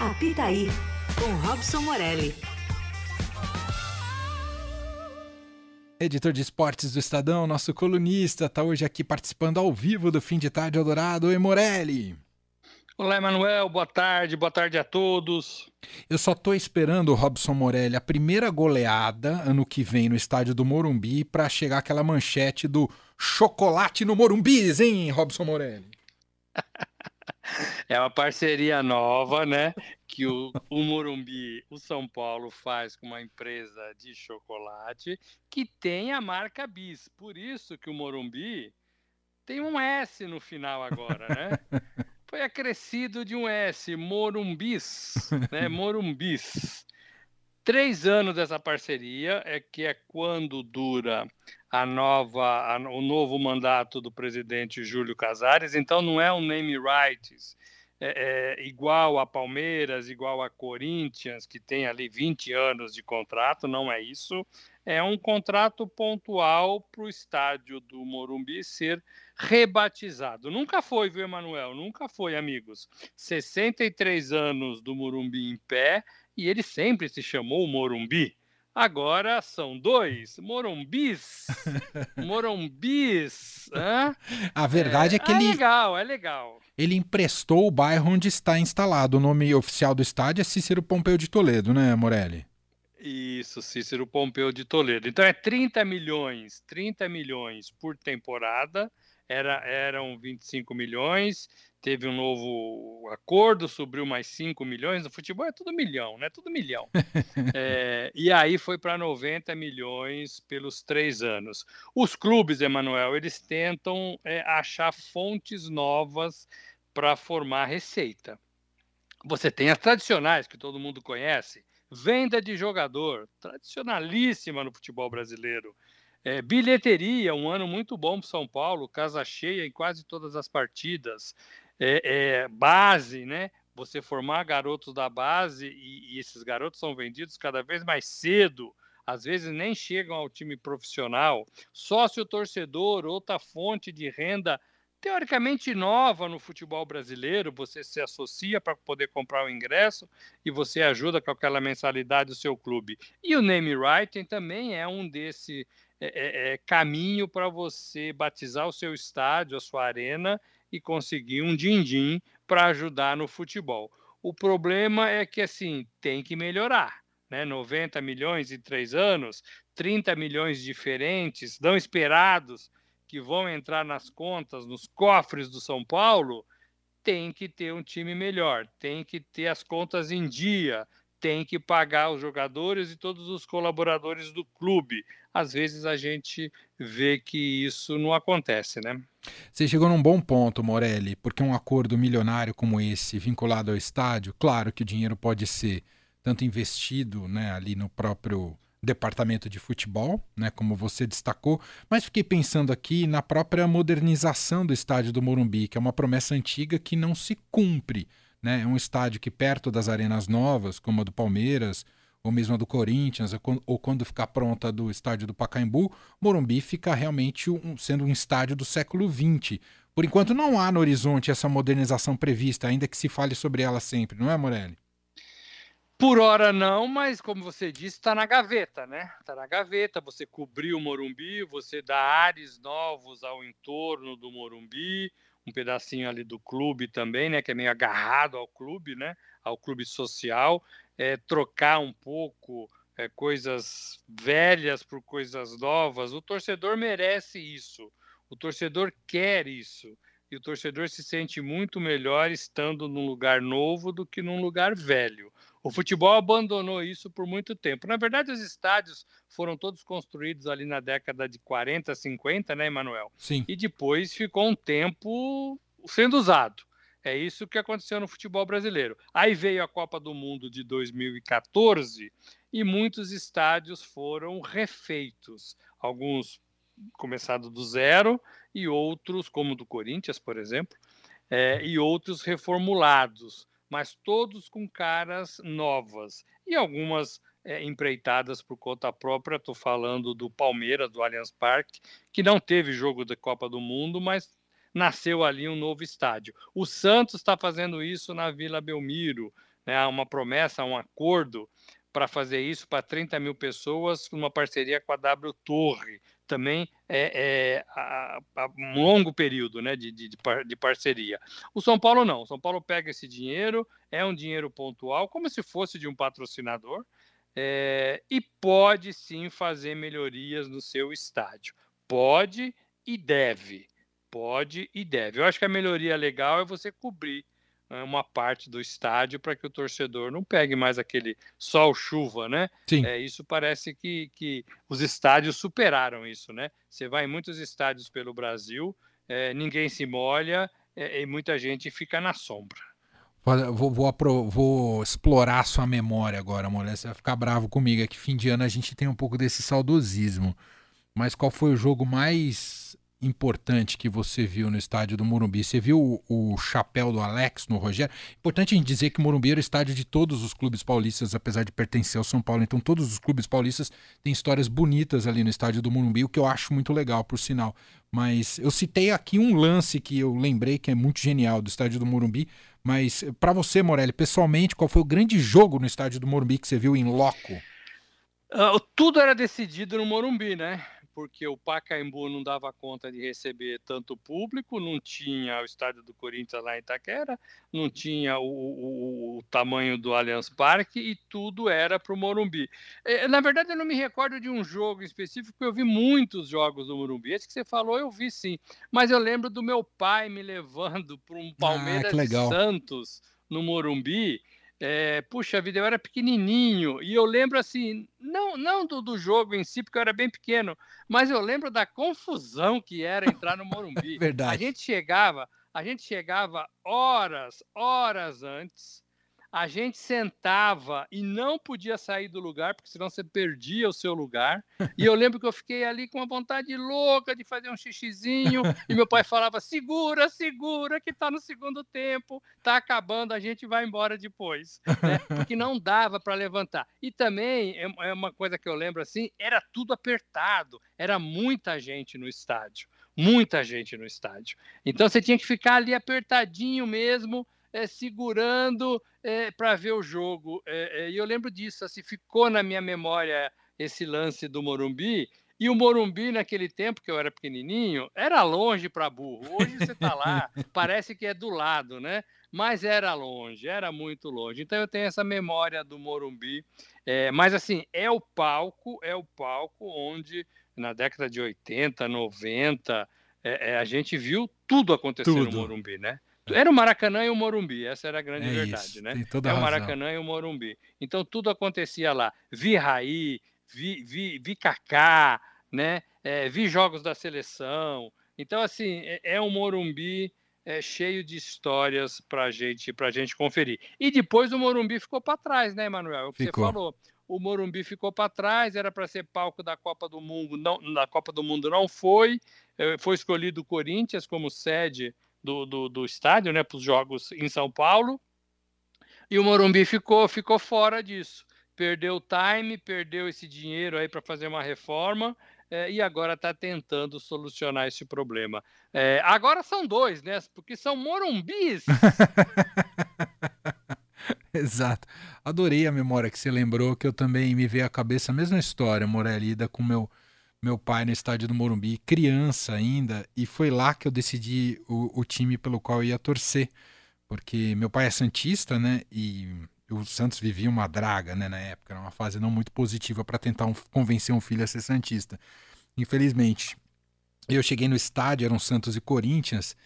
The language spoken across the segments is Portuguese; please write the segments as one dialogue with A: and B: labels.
A: Apitaí, com Robson Morelli.
B: Editor de esportes do Estadão, nosso colunista, está hoje aqui participando ao vivo do Fim de Tarde Eldorado. Oi, Morelli.
C: Olá, Emanuel. Boa tarde, boa tarde a todos.
B: Eu só estou esperando, Robson Morelli, a primeira goleada ano que vem no estádio do Morumbi para chegar aquela manchete do chocolate no Morumbi, hein, Robson Morelli?
C: É uma parceria nova, né? Que o, o Morumbi, o São Paulo faz com uma empresa de chocolate que tem a marca Bis. Por isso que o Morumbi tem um S no final agora, né? Foi acrescido de um S, Morumbis, né? Morumbis. Três anos dessa parceria é que é quando dura a nova, a, o novo mandato do presidente Júlio Casares, então não é um name rights é, é, igual a Palmeiras, igual a Corinthians, que tem ali 20 anos de contrato, não é isso. É um contrato pontual para o estádio do Morumbi ser rebatizado. Nunca foi, viu, Emanuel? Nunca foi, amigos. 63 anos do Morumbi em pé e ele sempre se chamou Morumbi. Agora são dois Morumbis. Morumbis. Hã?
B: A verdade é, é que ele.
C: É legal, é legal.
B: Ele emprestou o bairro onde está instalado. O nome oficial do estádio é Cícero Pompeu de Toledo, né, Morelli?
C: Isso, Cícero Pompeu de Toledo. Então é 30 milhões, 30 milhões por temporada. Era, eram 25 milhões teve um novo acordo, subiu mais 5 milhões. No futebol é tudo milhão, né? Tudo milhão. é, e aí foi para 90 milhões pelos três anos. Os clubes, Emanuel, eles tentam é, achar fontes novas para formar receita. Você tem as tradicionais, que todo mundo conhece, venda de jogador, tradicionalíssima no futebol brasileiro. É, bilheteria, um ano muito bom para São Paulo, casa cheia em quase todas as partidas é, é, base, né? Você formar garotos da base e, e esses garotos são vendidos cada vez mais cedo às vezes nem chegam ao time profissional. Sócio torcedor, outra fonte de renda teoricamente nova no futebol brasileiro. Você se associa para poder comprar o ingresso e você ajuda com aquela mensalidade do seu clube. E o name writing também é um desse é, é, é caminho para você batizar o seu estádio, a sua arena e conseguir um din-din para ajudar no futebol. O problema é que assim tem que melhorar. Né? 90 milhões em três anos, 30 milhões diferentes, não esperados, que vão entrar nas contas, nos cofres do São Paulo, tem que ter um time melhor, tem que ter as contas em dia, tem que pagar os jogadores e todos os colaboradores do clube. Às vezes a gente vê que isso não acontece, né?
B: Você chegou num bom ponto, Morelli, porque um acordo milionário como esse, vinculado ao estádio, claro que o dinheiro pode ser tanto investido né, ali no próprio departamento de futebol, né, como você destacou, mas fiquei pensando aqui na própria modernização do estádio do Morumbi, que é uma promessa antiga que não se cumpre. Né? É um estádio que, perto das arenas novas, como a do Palmeiras, ou mesmo a do Corinthians, ou quando ficar pronta do estádio do Pacaembu, Morumbi fica realmente um, sendo um estádio do século XX. Por enquanto não há no horizonte essa modernização prevista, ainda que se fale sobre ela sempre, não é, Morelli?
C: Por hora não, mas como você disse, está na gaveta, né? Está na gaveta. Você cobriu o Morumbi, você dá ares novos ao entorno do Morumbi, um pedacinho ali do clube também, né? Que é meio agarrado ao clube, né? Ao clube social, é, trocar um pouco é, coisas velhas por coisas novas. O torcedor merece isso. O torcedor quer isso. E o torcedor se sente muito melhor estando num lugar novo do que num lugar velho. O futebol abandonou isso por muito tempo. Na verdade, os estádios foram todos construídos ali na década de 40, 50, né, Emanuel?
B: Sim.
C: E depois ficou um tempo sendo usado. É isso que aconteceu no futebol brasileiro. Aí veio a Copa do Mundo de 2014 e muitos estádios foram refeitos. Alguns começados do zero e outros, como o do Corinthians, por exemplo, é, e outros reformulados mas todos com caras novas e algumas é, empreitadas por conta própria. Estou falando do Palmeiras, do Allianz Parque, que não teve jogo da Copa do Mundo, mas nasceu ali um novo estádio. O Santos está fazendo isso na Vila Belmiro. né, uma promessa, um acordo para fazer isso para 30 mil pessoas, numa parceria com a W Torre, também é, é a, a, um longo período né, de, de, de, parceria. O São Paulo não. O São Paulo pega esse dinheiro, é um dinheiro pontual, como se fosse de um patrocinador, é, e pode sim fazer melhorias no seu estádio. Pode e deve. Pode e deve. Eu acho que a melhoria legal é você cobrir uma parte do estádio para que o torcedor não pegue mais aquele sol-chuva, né?
B: Sim.
C: É, isso parece que, que os estádios superaram isso, né? Você vai em muitos estádios pelo Brasil, é, ninguém se molha é, e muita gente fica na sombra.
B: Vou, vou, vou, explorar sua memória agora, mulher. Você vai ficar bravo comigo. É que fim de ano a gente tem um pouco desse saudosismo. Mas qual foi o jogo mais importante que você viu no estádio do Morumbi? Você viu o, chapéu do Alex no Rogério? Importante gente dizer que Morumbi era o estádio de todos os clubes paulistas, apesar de pertencer ao São Paulo. Então, todos os clubes paulistas têm histórias bonitas ali no estádio do Morumbi, o que eu acho muito legal, por sinal. Mas eu citei aqui um lance que eu lembrei que é muito genial do estádio do Morumbi. Mas para você, Morelli, pessoalmente, qual foi o grande jogo no estádio do Morumbi que você viu em loco?
C: Uh, tudo era decidido no Morumbi, né? Porque o Pacaembu não dava conta de receber tanto público, não tinha o estádio do Corinthians lá em Itaquera, não tinha o, o, o tamanho do Allianz Parque e tudo era para o Morumbi. É, na verdade, eu não me recordo de um jogo específico, eu vi muitos jogos do Morumbi. Esse que você falou, eu vi sim. Mas eu lembro do meu pai me levando para um ah, Palmeiras ah, Santos no Morumbi é, puxa vida, eu era pequenininho e eu lembro assim, não, não do, do, jogo em si, porque eu era bem pequeno, mas eu lembro da confusão que era entrar no Morumbi.
B: Verdade.
C: A gente chegava, a gente chegava horas, horas antes a gente sentava e não podia sair do lugar, porque senão você perdia o seu lugar. E eu lembro que eu fiquei ali com uma vontade louca de fazer um xixizinho, e meu pai falava: segura, segura, que está no segundo tempo, está acabando, a gente vai embora depois. Né? Porque não dava para levantar. E também, é, é uma coisa que eu lembro assim, era tudo apertado, era muita gente no estádio. Muita gente no estádio. Então você tinha que ficar ali apertadinho mesmo é, segurando é, para ver o jogo. É, e eu lembro disso, assim, ficou na minha memória esse lance do Morumbi. E o Morumbi, naquele tempo que eu era pequenininho, era longe para burro. Hoje você está lá, parece que é do lado, né? Mas era longe, era muito longe. Então eu tenho essa memória do Morumbi. É, mas assim, é o palco, é o palco onde na década de 80, 90, é, é, a gente viu tudo acontecer tudo. no Morumbi, né? Era o Maracanã e o Morumbi, essa era a grande é verdade, isso, né?
B: é
C: o Maracanã e o Morumbi. Então tudo acontecia lá. Vi Raí, vi, vi, vi Kaká, né? É, vi jogos da seleção. Então, assim, é, é um Morumbi é, cheio de histórias para gente, a gente conferir. E depois o Morumbi ficou para trás, né, Emanuel? É o que ficou. você falou. O Morumbi ficou para trás, era para ser palco da Copa do Mundo, não, na Copa do Mundo não foi. É, foi escolhido o Corinthians como sede do, do, do estádio, né, para os jogos em São Paulo. E o Morumbi ficou, ficou fora disso. Perdeu o time, perdeu esse dinheiro aí para fazer uma reforma é, e agora está tentando solucionar esse problema. É, agora são dois, né? Porque são morumbis.
B: Exato. Adorei a memória que você lembrou, que eu também me veio à cabeça a mesma história, Morelida, com meu meu pai no estádio do Morumbi, criança ainda, e foi lá que eu decidi o, o time pelo qual eu ia torcer, porque meu pai é santista, né? E o Santos vivia uma draga, né, na época, era uma fase não muito positiva para tentar um, convencer um filho a ser santista. Infelizmente, eu cheguei no estádio, eram Santos e Corinthians,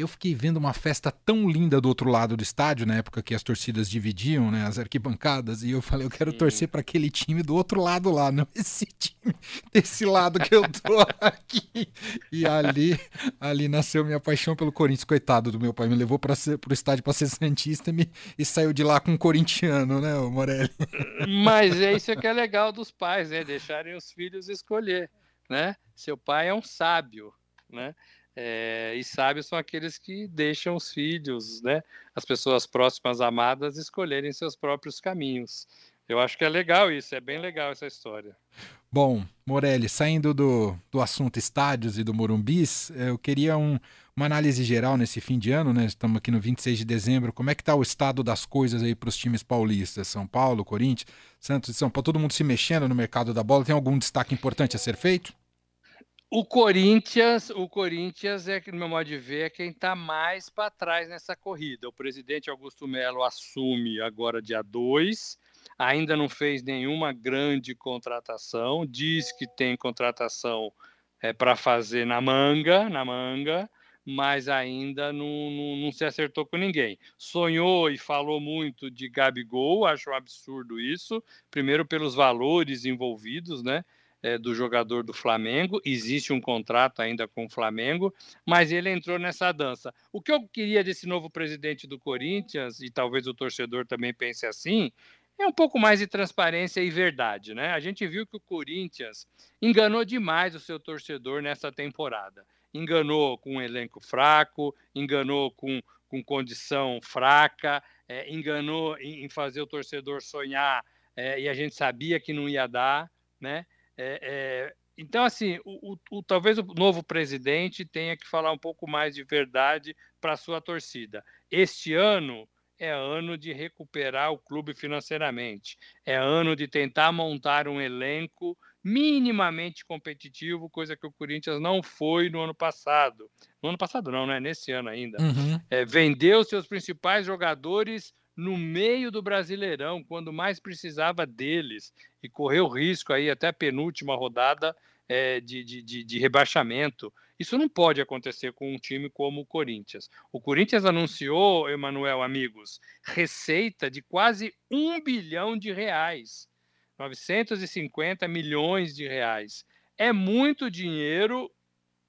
B: eu fiquei vendo uma festa tão linda do outro lado do estádio, na época que as torcidas dividiam, né, as arquibancadas, e eu falei, eu quero Sim. torcer para aquele time do outro lado lá, não esse time desse lado que eu tô aqui. E ali, ali nasceu minha paixão pelo Corinthians, coitado do meu pai, me levou para o estádio para ser santista me, e saiu de lá com um corintiano, né, Morelli?
C: Mas é isso que é legal dos pais, né, deixarem os filhos escolher, né? Seu pai é um sábio, né? É, e sábios são aqueles que deixam os filhos, né, as pessoas próximas, amadas, escolherem seus próprios caminhos. Eu acho que é legal isso, é bem legal essa história.
B: Bom, Morelli, saindo do, do assunto estádios e do Morumbis, eu queria um, uma análise geral nesse fim de ano, né? Estamos aqui no 26 de dezembro. Como é que está o estado das coisas aí para os times paulistas? São Paulo, Corinthians, Santos e São Paulo, todo mundo se mexendo no mercado da bola. Tem algum destaque importante a ser feito?
C: O Corinthians, o Corinthians é que no meu modo de ver é quem está mais para trás nessa corrida. O presidente Augusto Melo assume agora dia 2 ainda não fez nenhuma grande contratação, diz que tem contratação é, para fazer na manga, na manga, mas ainda não, não, não, se acertou com ninguém. Sonhou e falou muito de Gabigol, acho um absurdo isso, primeiro pelos valores envolvidos, né? É, do jogador do Flamengo, existe um contrato ainda com o Flamengo, mas ele entrou nessa dança. O que eu queria desse novo presidente do Corinthians, e talvez o torcedor também pense assim, é um pouco mais de transparência e verdade, né? A gente viu que o Corinthians enganou demais o seu torcedor nessa temporada. Enganou com um elenco fraco, enganou com, com condição fraca, é, enganou em, em, fazer o torcedor sonhar é, e a gente sabia que não ia dar, né? É, é então, assim, o, o, o, talvez o novo presidente tenha que falar um pouco mais de verdade para a sua torcida. Este ano, é ano de recuperar o clube financeiramente, é ano de tentar montar um elenco minimamente competitivo, coisa que o Corinthians não foi no ano passado. No ano passado não, né? Nesse ano ainda. Uhum. É, vendeu seus principais jogadores no meio do Brasileirão, quando mais precisava deles, e correu risco aí até a penúltima rodada é, de, de, de, rebaixamento. Isso não pode acontecer com um time como o Corinthians. O Corinthians anunciou, Emanuel, amigos, receita de quase um bilhão de reais. 950 milhões de reais. É muito dinheiro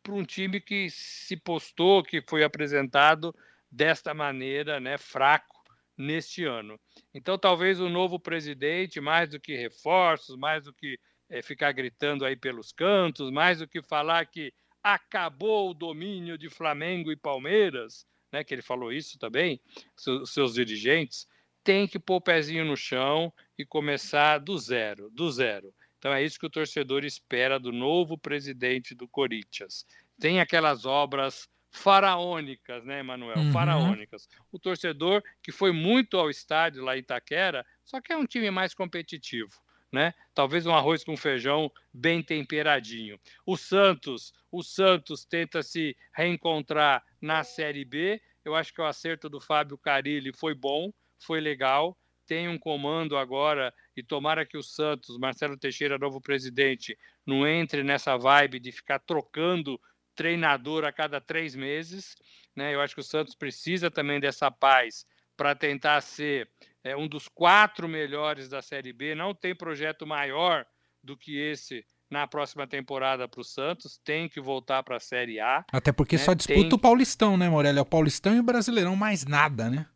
C: para um time que se postou, que foi apresentado desta maneira, né, fraco neste ano. Então, talvez o novo presidente, mais do que reforços, mais do que é, ficar gritando aí pelos cantos, mais do que falar que acabou o domínio de Flamengo e Palmeiras, né, que ele falou isso também, seus, seus dirigentes, tem que pôr o pezinho no chão e começar do zero, do zero. Então é isso que o torcedor espera do novo presidente do Corinthians. Tem aquelas obras faraônicas, né, Emanuel? Uhum. Faraônicas. O torcedor que foi muito ao estádio lá em Itaquera, só que é um time mais competitivo né? Talvez um arroz com feijão bem temperadinho. O Santos, o Santos tenta se reencontrar na Série B. Eu acho que o acerto do Fábio Carilli foi bom, foi legal. Tem um comando agora e tomara que o Santos, Marcelo Teixeira, novo presidente, não entre nessa vibe de ficar trocando treinador a cada três meses. Né? Eu acho que o Santos precisa também dessa paz para tentar ser é um dos quatro melhores da Série B. Não tem projeto maior do que esse na próxima temporada para o Santos. Tem que voltar para a Série A.
B: Até porque né? só disputa tem... o Paulistão, né, Morelli? É o Paulistão e o Brasileirão, mais nada, né?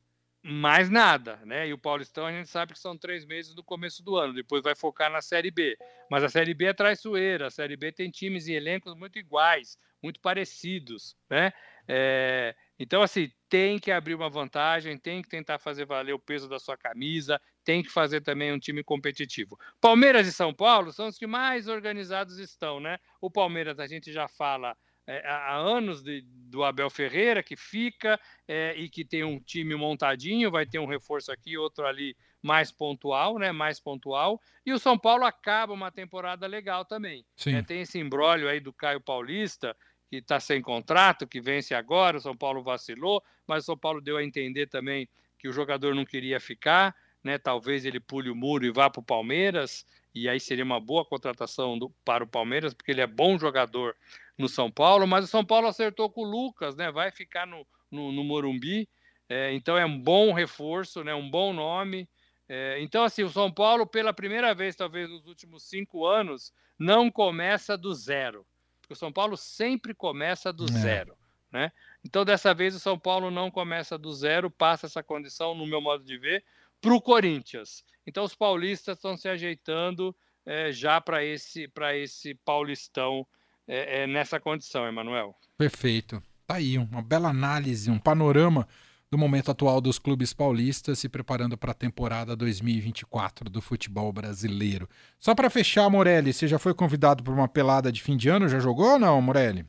C: Mais nada, né? E o Paulistão a gente sabe que são três meses no começo do ano, depois vai focar na Série B. Mas a Série B é traiçoeira, a Série B tem times e elencos muito iguais, muito parecidos, né? É, então, assim, tem que abrir uma vantagem, tem que tentar fazer valer o peso da sua camisa, tem que fazer também um time competitivo. Palmeiras e São Paulo são os que mais organizados estão, né? O Palmeiras, a gente já fala é, há anos de, do Abel Ferreira, que fica é, e que tem um time montadinho, vai ter um reforço aqui, outro ali mais pontual, né? Mais pontual. E o São Paulo acaba uma temporada legal também. É, tem esse embrólio aí do Caio Paulista, que está sem contrato, que vence agora. O São Paulo vacilou, mas o São Paulo deu a entender também que o jogador não queria ficar, né? Talvez ele pule o muro e vá para o Palmeiras, e aí seria uma boa contratação do, para o Palmeiras, porque ele é bom jogador no São Paulo, mas o São Paulo acertou com o Lucas, né? Vai ficar no, no, no Morumbi, é, então é um bom reforço, né? Um bom nome. É, então, assim, o São Paulo, pela primeira vez, talvez nos últimos cinco anos, não começa do zero porque o São Paulo sempre começa do é. zero, né? Então, dessa vez, o São Paulo não começa do zero, passa essa condição, no meu modo de ver, para o Corinthians. Então, os paulistas estão se ajeitando é, já para esse, esse Paulistão é, é, nessa condição, Emanuel.
B: Perfeito. Tá aí, uma bela análise, um panorama do momento atual dos clubes paulistas se preparando para a temporada 2024 do futebol brasileiro. Só para fechar, Morelli, você já foi convidado para uma pelada de fim de ano? Já jogou ou não, Morelli?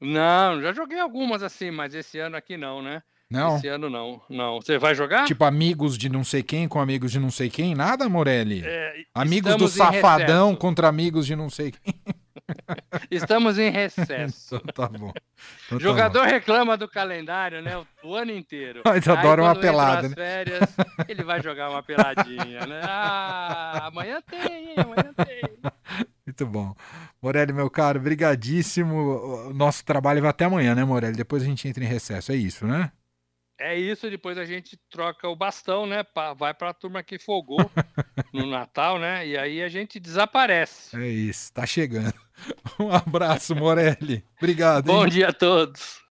C: Não, já joguei algumas assim, mas esse ano aqui não, né?
B: Não.
C: Esse ano não. Não. Você vai jogar?
B: Tipo amigos de não sei quem com amigos de não sei quem? Nada, Morelli?
C: É,
B: amigos do Safadão
C: recesso.
B: contra amigos de não sei quem.
C: Estamos em recesso.
B: Então tá bom. Então tá
C: O jogador reclama do calendário, né? O, o ano inteiro.
B: Mas adora uma pelada, né?
C: férias, ele vai jogar uma peladinha, né? Ah, amanhã tem, hein? Amanhã tem.
B: Muito bom. Morelli, meu caro, brigadíssimo. O nosso trabalho vai até amanhã, né, Morelli? Depois a gente entra em recesso. É isso, né?
C: É isso, depois a gente troca o bastão, né? pa- Vai pra turma que folgou no Natal, né? E aí a gente desaparece.
B: É isso. Tá chegando. Um abraço, Morelli. Obrigado. hein?
C: Bom dia a todos.